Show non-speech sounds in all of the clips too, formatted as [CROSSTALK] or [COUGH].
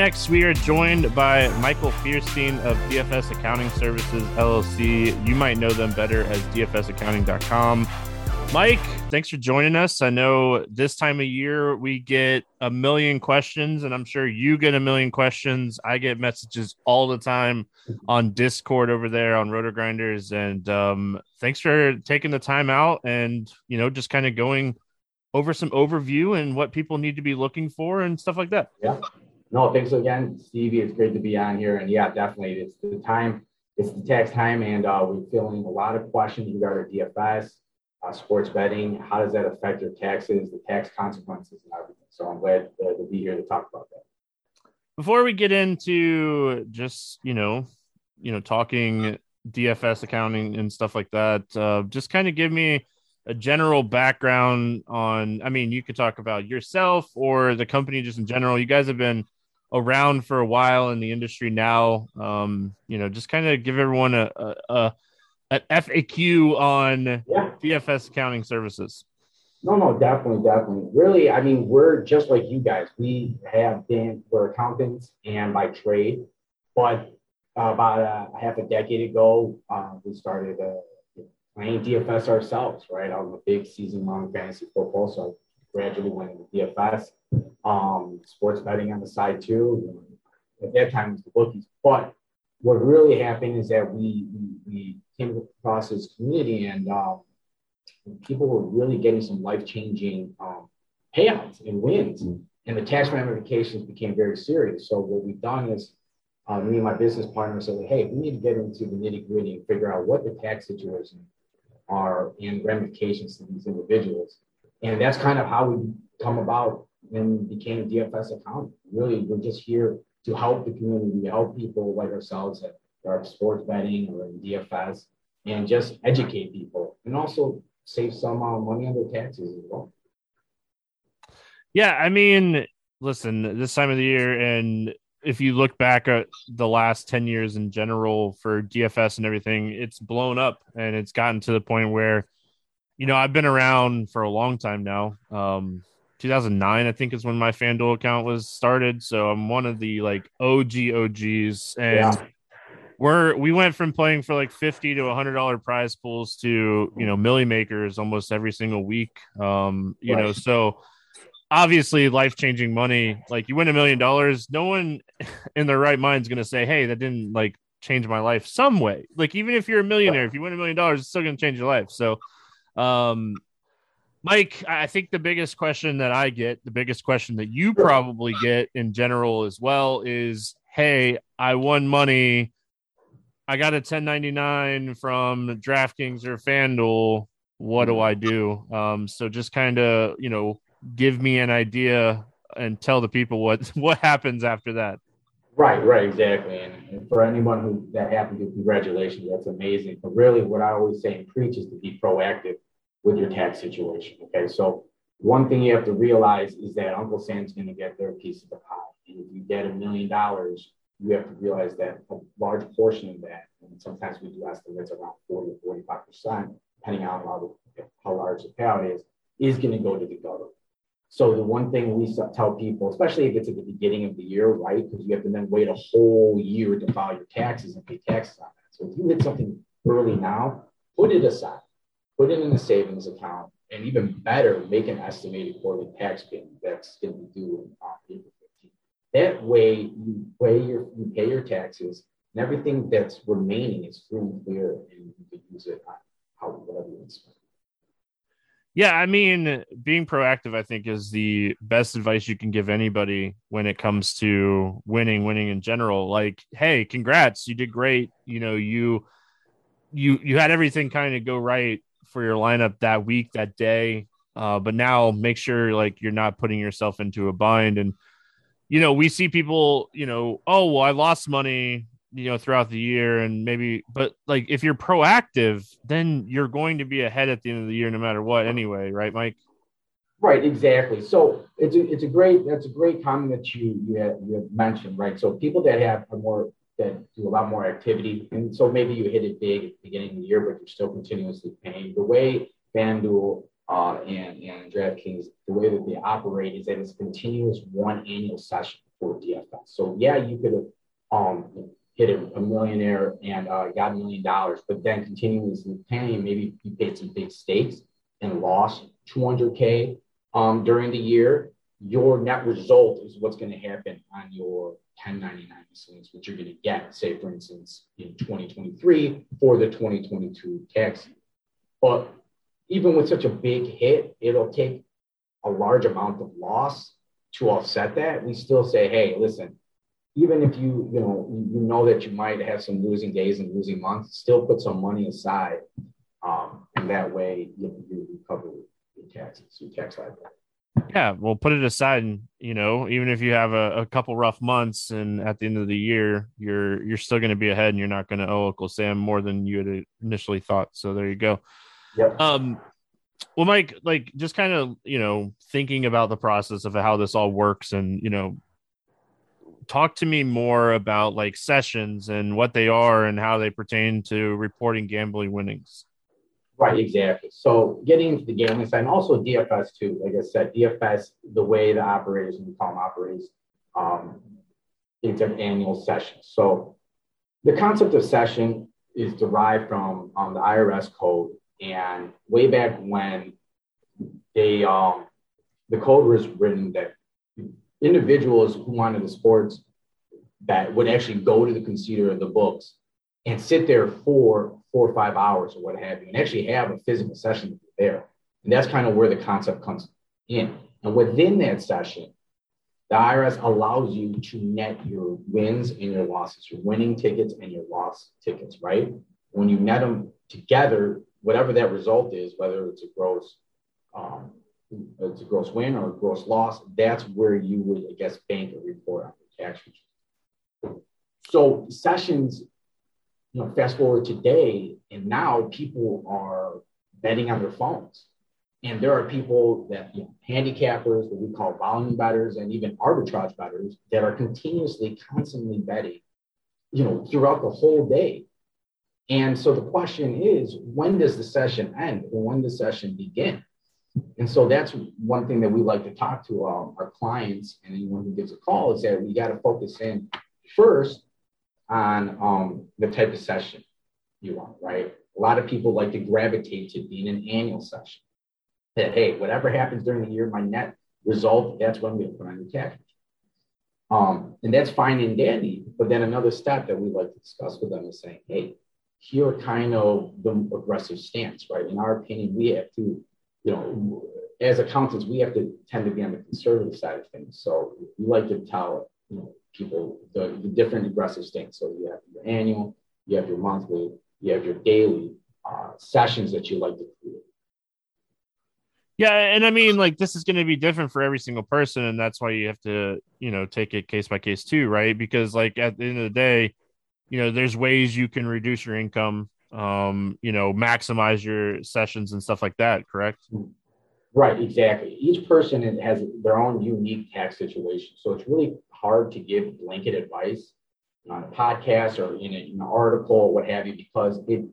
next, we are joined by Michael Feuerstein of DFS Accounting Services LLC. You might know them better as dfsaccounting.com. Mike, thanks for joining us. I know this time of year we get a million questions, and I'm sure you get a million questions. I get messages all the time on Discord over there on RotoGrinders. And um, thanks for taking the time out and, you know, just kind of going over some overview and what people need to be looking for and stuff like that. Yeah. No, thanks again, Stevie. It's great to be on here. And yeah, definitely. It's the time, it's the tax time, and uh, we're feeling a lot of questions regarding DFS uh, sports betting. How does that affect your taxes, the tax consequences, and everything? So I'm glad to, to be here to talk about that. Before we get into just you know, you know, talking DFS accounting and stuff like that, uh, just kind of give me a general background on. I mean, you could talk about yourself or the company just in general. You guys have been around for a while in the industry now. Um, you know, just kind of give everyone a, a, a an FAQ on yeah. DFS accounting services. No, no, definitely, definitely. Really, I mean, we're just like you guys. We have been, we're accountants and by trade, but uh, about a half a decade ago, uh, we started uh, playing DFS ourselves, right? I was a big season long fantasy football, so I gradually went into DFS, um, sports betting on the side too. At that time, it was the bookies. But what really happened is that we, we, we came across this community and um, people were really getting some life changing um, payouts and wins. Mm-hmm. And the tax ramifications became very serious. So, what we've done is uh, me and my business partner said, hey, we need to get into the nitty gritty and figure out what the tax situations are and ramifications to these individuals. And that's kind of how we come about and became a DFS accountant. Really, we're just here to help the community, help people like ourselves that are sports betting or in DFS, and just educate people and also save some uh, money on their taxes as well. Yeah, I mean, listen, this time of the year, and if you look back at the last 10 years in general for DFS and everything, it's blown up and it's gotten to the point where, you know, I've been around for a long time now. Um, 2009, I think, is when my FanDuel account was started. So I'm one of the like OG OGs, and yeah. we're we went from playing for like 50 to 100 dollar prize pools to you know Milly Makers almost every single week. Um, you right. know, so obviously life changing money. Like you win a million dollars, no one [LAUGHS] in their right mind is going to say, "Hey, that didn't like change my life some way." Like even if you're a millionaire, if you win a million dollars, it's still going to change your life. So, um, Mike, I think the biggest question that I get, the biggest question that you probably get in general as well is hey, I won money. I got a 1099 from DraftKings or FanDuel. What do I do? Um, so just kind of, you know, give me an idea and tell the people what [LAUGHS] what happens after that. Right, right, exactly. And, and for anyone who that happened to, congratulations, that's amazing. But really, what I always say and preach is to be proactive with your tax situation. Okay, so one thing you have to realize is that Uncle Sam's going to get their piece of the pie. And if you get a million dollars, you have to realize that a large portion of that, and sometimes we do estimates around 40 or 45%, depending on how, how large the payout is, is going to go to the government. So the one thing we tell people, especially if it's at the beginning of the year, right? Because you have to then wait a whole year to file your taxes and pay taxes on that. So if you hit something early now, put it aside put it in a savings account, and even better, make an estimated quarterly tax payment that's going to be due on April 15th. That way, you pay your you pay your taxes, and everything that's remaining is free and clear, and you can use it on how whatever you want to spend. Yeah, I mean, being proactive, I think, is the best advice you can give anybody when it comes to winning, winning in general. Like, hey, congrats, you did great. You know, you you you had everything kind of go right for your lineup that week, that day. Uh, but now make sure like you're not putting yourself into a bind. And, you know, we see people, you know, oh, well, I lost money, you know, throughout the year and maybe, but like if you're proactive, then you're going to be ahead at the end of the year no matter what anyway. Right, Mike? Right, exactly. So it's a, it's a great, that's a great comment that you, you had, you had mentioned, right? So people that have a more that do a lot more activity. And so maybe you hit it big at the beginning of the year, but you're still continuously paying. The way FanDuel uh, and, and DraftKings, the way that they operate is that it's continuous one annual session. for DFS. So yeah, you could have um, hit a, a, millionaire and uh, got a million dollars, but then continuously paying, maybe you paid some big stakes and lost 200K um, during the year. Your net result is what's going to happen on your 1099 miscellaneous, which you're going to get, say, for instance, in 2023 for the 2022 tax year. But even with such a big hit, it'll take a large amount of loss to offset that. We still say, hey, listen, even if you you know you know that you might have some losing days and losing months, still put some money aside, um, and that way you, you recover your taxes, your tax liability. Yeah, well, put it aside, and you know, even if you have a, a couple rough months, and at the end of the year, you're you're still going to be ahead, and you're not going to owe Uncle Sam more than you had initially thought. So there you go. Yep. Um, well, Mike, like just kind of you know thinking about the process of how this all works, and you know, talk to me more about like sessions and what they are and how they pertain to reporting gambling winnings. Right, exactly. So getting into the gambling side and also DFS too. Like I said, DFS, the way the operators and the call operates, um, it's an annual session. So the concept of session is derived from um, the IRS code and way back when they um, the code was written that individuals who wanted the sports that would actually go to the computer of the books and sit there for four or five hours or what have you, and actually have a physical session there. And that's kind of where the concept comes in. And within that session, the IRS allows you to net your wins and your losses, your winning tickets and your loss tickets, right? When you net them together, whatever that result is, whether it's a gross, um, it's a gross win or a gross loss, that's where you would, I guess, bank a report on your tax return. So sessions, you know, fast forward today, and now people are betting on their phones. And there are people that, you know, handicappers, what we call volume bettors, and even arbitrage bettors that are continuously, constantly betting, you know, throughout the whole day. And so the question is, when does the session end or when does the session begin? And so that's one thing that we like to talk to um, our clients and anyone who gives a call is that we got to focus in first on um, the type of session you want, right? A lot of people like to gravitate to being an annual session. That, hey, whatever happens during the year, my net result, that's when we put on your tax um, and that's fine and dandy. But then another step that we like to discuss with them is saying, hey, here kind of the aggressive stance, right? In our opinion, we have to, you know, as accountants, we have to tend to be on the conservative side of things. So we like to tell, you know, people the, the different aggressive stance. So you have your annual, you have your monthly, you have your daily uh, sessions that you like to create. Yeah, and I mean, like this is going to be different for every single person, and that's why you have to, you know, take it case by case too, right? Because like at the end of the day, you know there's ways you can reduce your income um you know maximize your sessions and stuff like that correct right exactly each person has their own unique tax situation so it's really hard to give blanket advice on a podcast or in, an article or what have you because it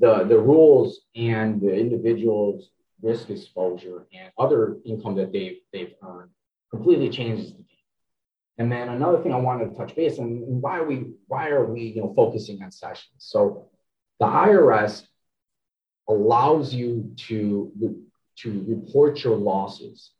the the rules and the individual's risk exposure and other income that they've they've earned completely changes the game. and then another thing I wanted to touch base on why are we why are we you know focusing on sessions? So the IRS allows you to to report your losses,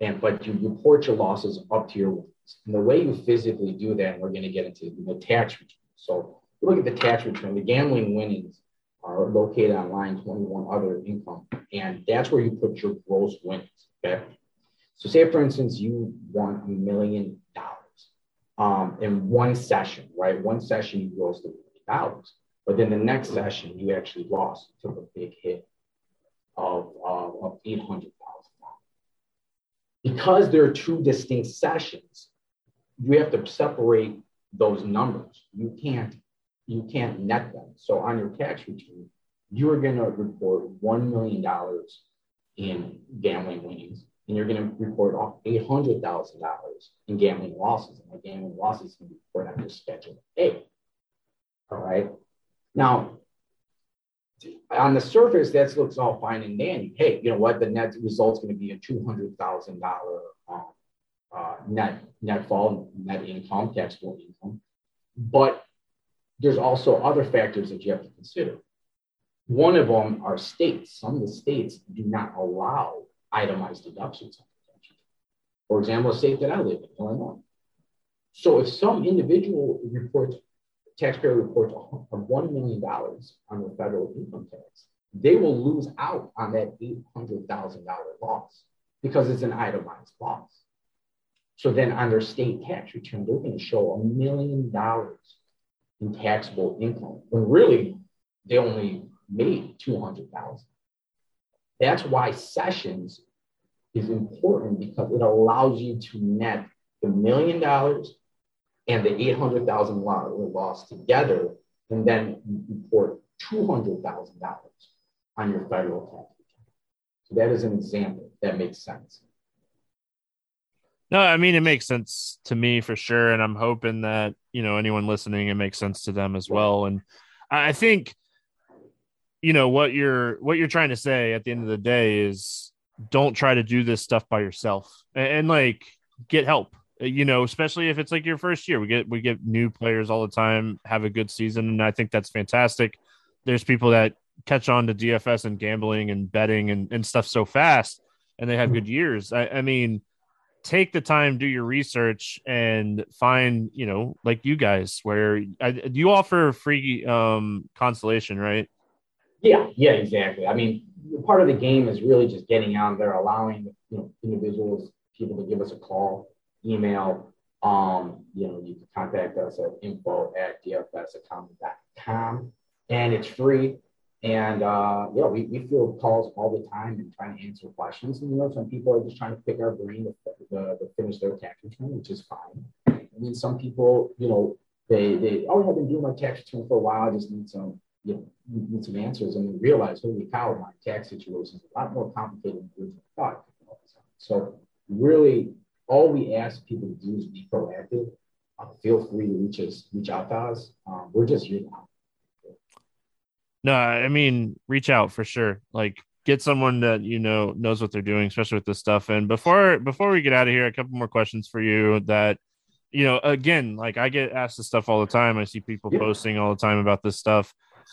and but you report your losses up to your wins. And the way you physically do that, we're going to get into the tax return. So you look at the tax return. The gambling winnings are located on line 21 other income, and that's where you put your gross winnings. Okay. So say, for instance, you won a million dollars um, in one session, right? One session you lost a million dollars. But then the next session, you actually lost, took a big hit of, uh, of $800,000. Because there are two distinct sessions, you have to separate those numbers. You can't, you can't net them. So on your tax return, you are going to report $1 million in gambling winnings and you're going to report $800,000 in gambling losses. And the gambling losses can be reported on your Schedule A. All right. Now, on the surface, that looks all fine and dandy. Hey, you know what? The net result is going to be a $200,000 um, uh, net net fall, net income, taxable income. But there's also other factors that you have to consider. One of them are states. Some of the states do not allow itemized deductions. For example, a state that I live in, Illinois. So if some individual reports, taxpayer reports $1 million on their federal income tax, they will lose out on that $800,000 loss because it's an itemized loss. So then on their state tax return, they're going to show a million dollars in taxable income when really they only made 200,000. That's why sessions is important because it allows you to net the million dollars and the 800,000 loss together and then you report $200,000 on your federal tax return. So that is an example that makes sense. No, I mean it makes sense to me for sure, and I'm hoping that you know anyone listening it makes sense to them as well. And I think you know what you're what you're trying to say at the end of the day is don't try to do this stuff by yourself and, and like get help you know especially if it's like your first year. We get we get new players all the time have a good season and i think that's fantastic. There's people that catch on to dfs and gambling and betting and, and stuff so fast and they have good years. I, I mean take the time do your research and find you know like you guys where I, you offer free um constellation right? Yeah yeah exactly. I mean part of the game is really just getting out there allowing you know individuals people to give us a call email um you know you can contact us at info at dfsaccounting.com and it's free and uh, yeah, we, we field calls all the time and trying to answer questions. And you know, some people are just trying to pick our brain to, to, to finish their tax return, which is fine. And then some people, you know, they they oh, I've been doing my tax return for a while. I just need some you know need some answers, and they realize, holy cow, my tax situation is a lot more complicated than we thought. So really, all we ask people to do is be proactive. Uh, feel free to reach us, reach out to us. Um, we're just here now no, I mean, reach out for sure. Like get someone that you know knows what they're doing, especially with this stuff. And before before we get out of here, a couple more questions for you that you know, again, like I get asked this stuff all the time. I see people yeah. posting all the time about this stuff.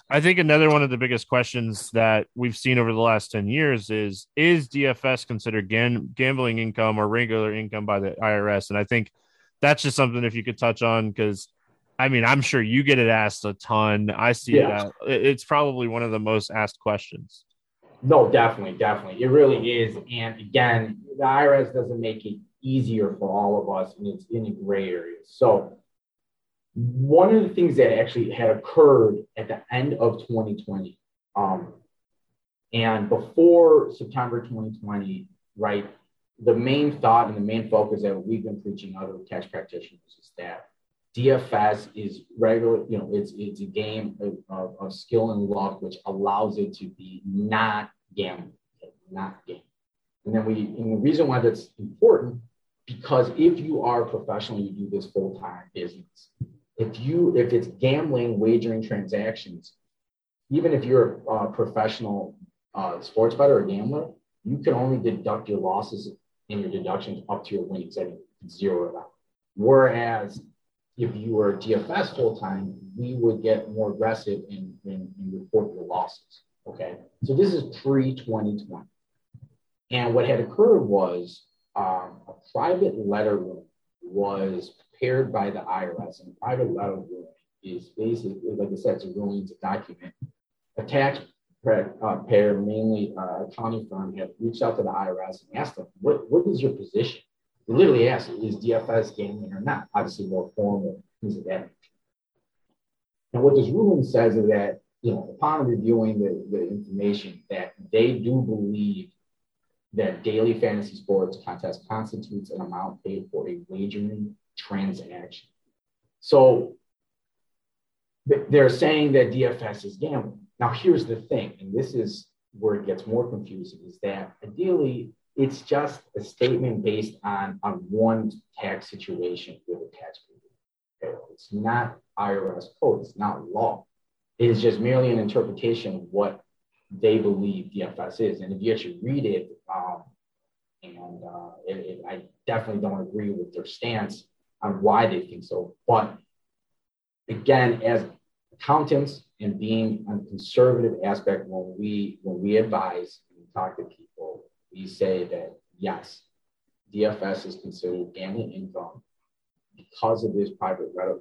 I think another one of the biggest questions that we've seen over the last 10 years is is DFS considered gam- gambling income or regular income by the IRS? And I think that's just something if you could touch on because I mean, I'm sure you get it asked a ton. I see yeah. that. It's probably one of the most asked questions. No, definitely, definitely. It really is. And again, the IRS doesn't make it easier for all of us, and it's in a gray area. So, one of the things that actually had occurred at the end of 2020, um, and before September 2020, right, the main thought and the main focus that we've been preaching other tax practitioners is that DFS is regular, you know, it's it's a game of, of, of, skill and luck, which allows it to be not gambling, not game. And then we, and the reason why that's important, because if you are a professional, you do this full time business. If you, if it's gambling, wagering transactions, even if you're a professional uh, sports bettor or gambler, you can only deduct your losses and your deductions up to your winnings and zero it out. Whereas if you were DFS full time, we would get more aggressive and, report your losses. Okay. So this is pre 2020. And what had occurred was um, a private letter was prepared by the IRS. And private letter is basically, like I said, it's a ruling, it's a document. A taxpayer, uh, mainly uh, accounting firm, had reached out to the IRS and asked them, what, what is your position? They literally asked, is DFS gambling or not? Obviously, more formal things of that. And what this ruling says is that, you know, upon reviewing the, the information, that they do believe that daily fantasy sports contest constitutes an amount paid for a wagering transaction. So they're saying that DFS is gambling. Now, here's the thing, and this is where it gets more confusing, is that ideally it's just a statement based on, on one tax situation with a taxpayer. It's not IRS code, it's not law. It is just merely an interpretation of what they believe DFS is. And if you actually read it um, And uh, it, it, I definitely don't agree with their stance on why they think so. But again, as accountants and being on the conservative aspect, when we when we advise and talk to people, we say that yes, DFS is considered gambling income because of this private revenue.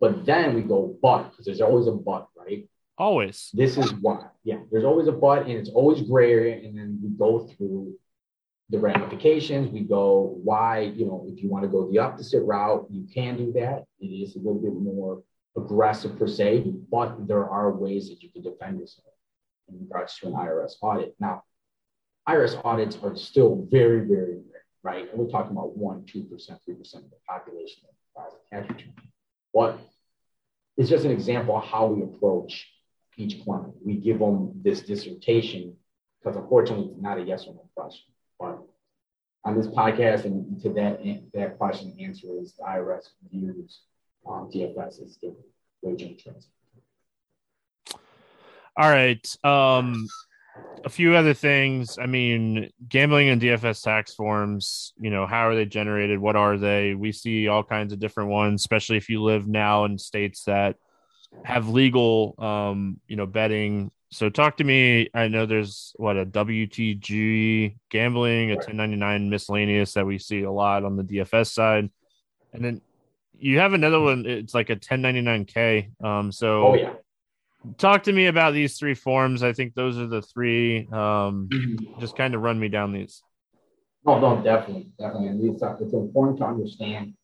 But then we go, but, because there's always a but, right? Always. This is why. Yeah, there's always a but, and it's always gray area. And then we go through the ramifications. We go, why, you know, if you want to go the opposite route, you can do that. It is a little bit more aggressive per se, but there are ways that you can defend yourself in regards to an IRS audit. Now, IRS audits are still very, very rare, right? And we're talking about 1%, 2%, 3% of the population that files a tax return. But it's just an example of how we approach each client. We give them this dissertation because unfortunately it's not a yes or no question. On this podcast and to that that question, answer is the IRS views um, DFS as the wage transfer. All right. Um, a few other things. I mean, gambling and DFS tax forms, you know, how are they generated? What are they? We see all kinds of different ones, especially if you live now in states that have legal, um, you know, betting. So talk to me. I know there's what a W2G gambling, a 1099 miscellaneous that we see a lot on the DFS side. And then you have another one. It's like a 1099K. Um, so Oh yeah. talk to me about these three forms. I think those are the three. Um, just kind of run me down these. No, no, definitely, definitely. And these, uh, it's important to understand,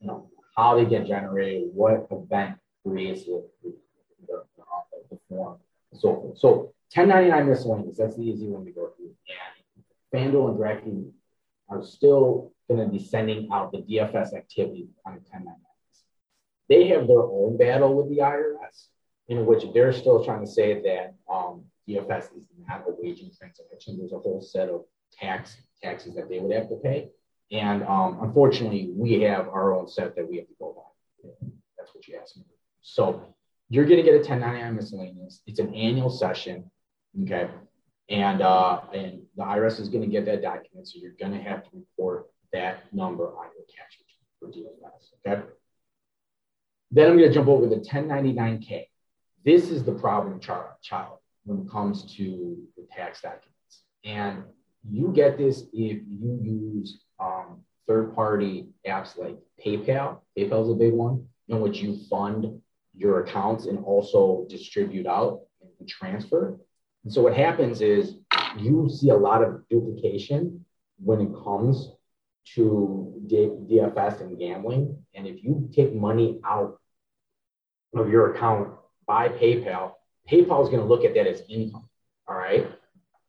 you know, how they get generated, what event creates the, the, the, form, and so forth. So 1099 miscellaneous, that's the easy one to go through. And FanDuel and DraftKings are still going to be sending out the DFS activity on the 1099s. They have their own battle with the IRS, in which they're still trying to say that um, DFS is not a waging transaction. There's a whole set of tax taxes that they would have to pay. And um, unfortunately, we have our own set that we have to go by. That's what you asked me. So you're going to get a 1099 miscellaneous. It's an annual session. Okay. And, uh, and the IRS is going to get that document. So you're going to have to report that number on your tax return for DFS. Okay. Then I'm going to jump over the 1099K. This is the problem child when it comes to the tax documents. And you get this if you use um, third party apps like PayPal. PayPal is a big one in which you fund your accounts and also distribute out and transfer. And so what happens is you see a lot of duplication when it comes to DFS and gambling. And if you take money out of your account by PayPal, PayPal is going to look at that as income. All right.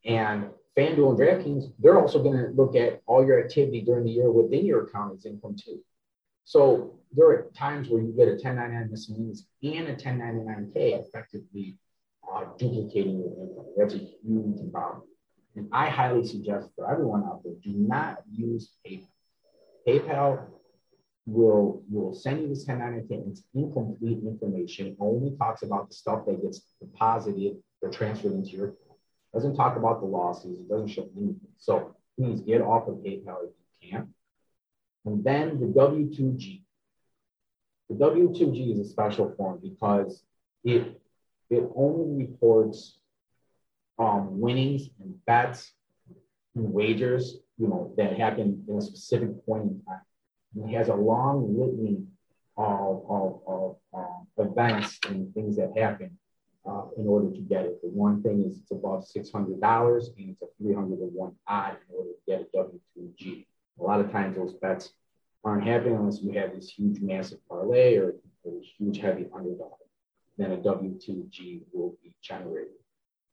And FanDuel and DraftKings, they're also going to look at all your activity during the year within your account as income too. So there are times where you get a 1099 miscellaneous and a 1099K effectively uh, duplicating your income. That's a huge problem. And I highly suggest for everyone out there, do not use PayPal. PayPal will will send you this 1099 It's incomplete information. It only talks about the stuff that gets deposited or transferred into your account. Doesn't talk about the losses. It doesn't show anything. So please get off of PayPal if you can. And then the W2G. The W2G is a special form because it it only reports um, winnings and bets and wagers, you know, that happen in a specific point in time. And it has a long litany of, of, of um, events and things that happen uh, in order to get it. The one thing is it's above $600 and it's a 301 odd in order to get a W2G. A lot of times those bets aren't happening unless you have this huge massive parlay or a huge heavy underdog. Then a W2G will be generated.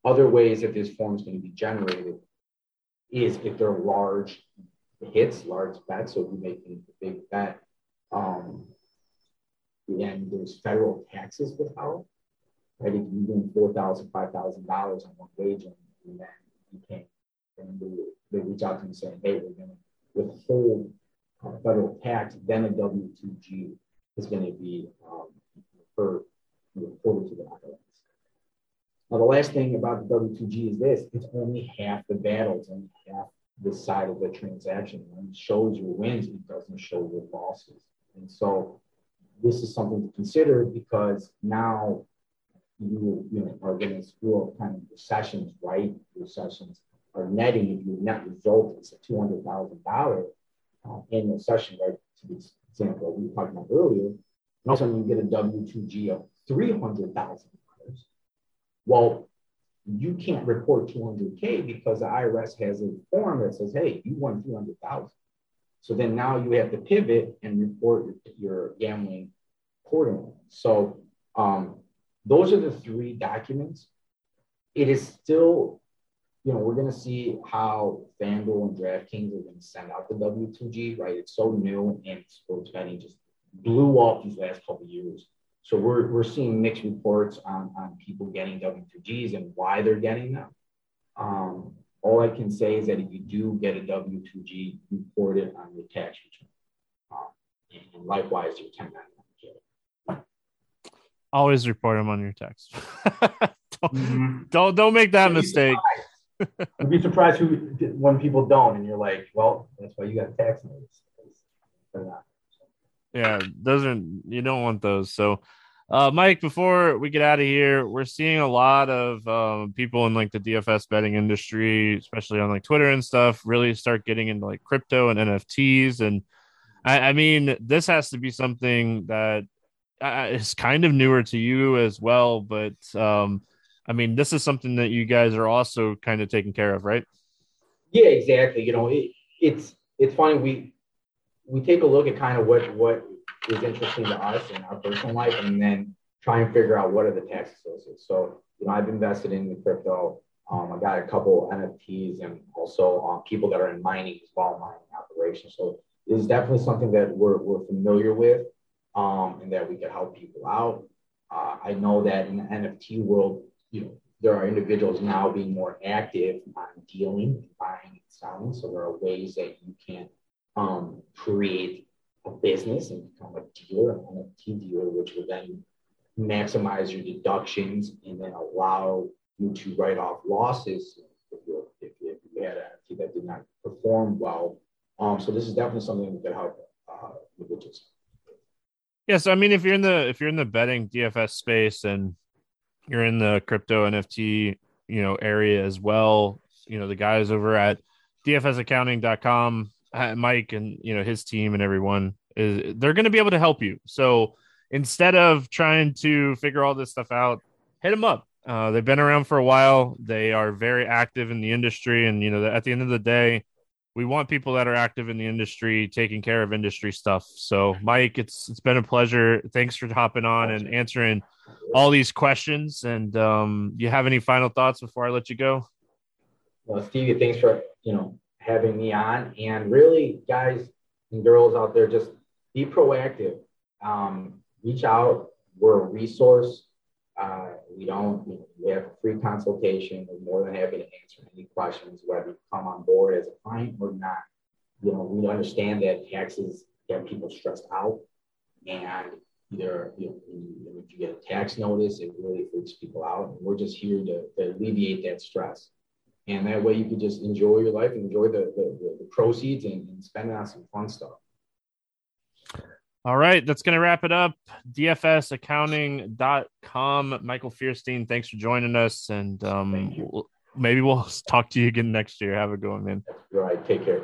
Other ways that this form is going to be generated is if they're large hits, large bets. So if you're making a big bet, um, and there's federal taxes withheld, right? If you're doing four thousand, five thousand dollars on one wager, and then you can't, and they, they reach out to you saying, hey, we're going to withhold uh, federal tax, then a W2G is going to be um, referred, reported to the IRS. Now, the last thing about the W2G is this it's only half the battle, it's half the side of the transaction. When it shows your wins, it doesn't show your losses. And so this is something to consider because now you, you know, are going to screw up kind of recessions, right? Recessions are netting if your net result is a two hundred thousand dollar uh, annual session, right? To the example we talked about earlier, and also you get a W two G of three hundred thousand dollars. Well, you can't report 200K because the IRS has a form that says, hey, you won 300,000. So then now you have to pivot and report your, gambling accordingly. So um, those are the three documents. It is still, you know, we're going to see how FanDuel and DraftKings are going to send out the W2G, right? It's so new and sports betting just blew up these last couple years. So we're, we're seeing mixed reports on, on people getting W2Gs and why they're getting them. Um, all I can say is that if you do get a W2G, report it on your tax return. Um, and likewise, your 1099. Always report them on your tax. [LAUGHS] don't, mm-hmm. don't, don't make that mistake. [LAUGHS] You'd be surprised who when people don't, and you're like, well, that's why you got tax notice. Yeah, those are you don't want those. So, uh, Mike, before we get out of here, we're seeing a lot of um, people in like the DFS betting industry, especially on like Twitter and stuff, really start getting into like crypto and NFTs. And I, I mean, this has to be something that uh, is kind of newer to you as well. But um, I mean, this is something that you guys are also kind of taking care of, right? Yeah, exactly. You know, it, it's it's funny we we take a look at kind of what what is interesting to us in our personal life, and then try and figure out what are the tax associates. So, you know, I've invested in the crypto. Um, I got a couple NFTs and also um, people that are in mining as well, mining operations. So it's definitely something that we're, we're familiar with um, and that we could help people out. Uh, I know that in the NFT world, you know, there are individuals now being more active on dealing, buying and selling. So there are ways that you can um, create a business and become a dealer, an NFT dealer, which will then maximize your deductions and then allow you to write off losses if you, if you, had an NFT that did not perform well. Um, so this is definitely something that could help uh, individuals. Yes, I mean if you're in the if you're in the betting DFS space and you're in the crypto NFT you know area as well, you know the guys over at dfsaccounting.com Mike and you know his team and everyone is they're going to be able to help you. So instead of trying to figure all this stuff out, hit them up. Uh, they've been around for a while. They are very active in the industry, and you know at the end of the day, we want people that are active in the industry taking care of industry stuff. So, Mike, it's it's been a pleasure. Thanks for hopping on and answering all these questions. And um, you have any final thoughts before I let you go? Well, Stevie, thanks for you know having me on. And really, guys and girls out there, just be proactive. Um, reach out. We're a resource. Uh, we don't, you know, we have a free consultation. We're more than happy to answer any questions, whether you come on board as a client or not. You know, we understand that taxes get people stressed out. And either, you know, if you get a tax notice, it really freaks people out. And we're just here to, to alleviate that stress and that way you can just enjoy your life and enjoy the, the, the proceeds and, and spend it on some fun stuff. All right, that's going to wrap it up. DFSaccounting.com. Michael Feuerstein, thanks for joining us. And um, maybe we'll [LAUGHS] talk to you again next year. Have a good one, man. All right, take care.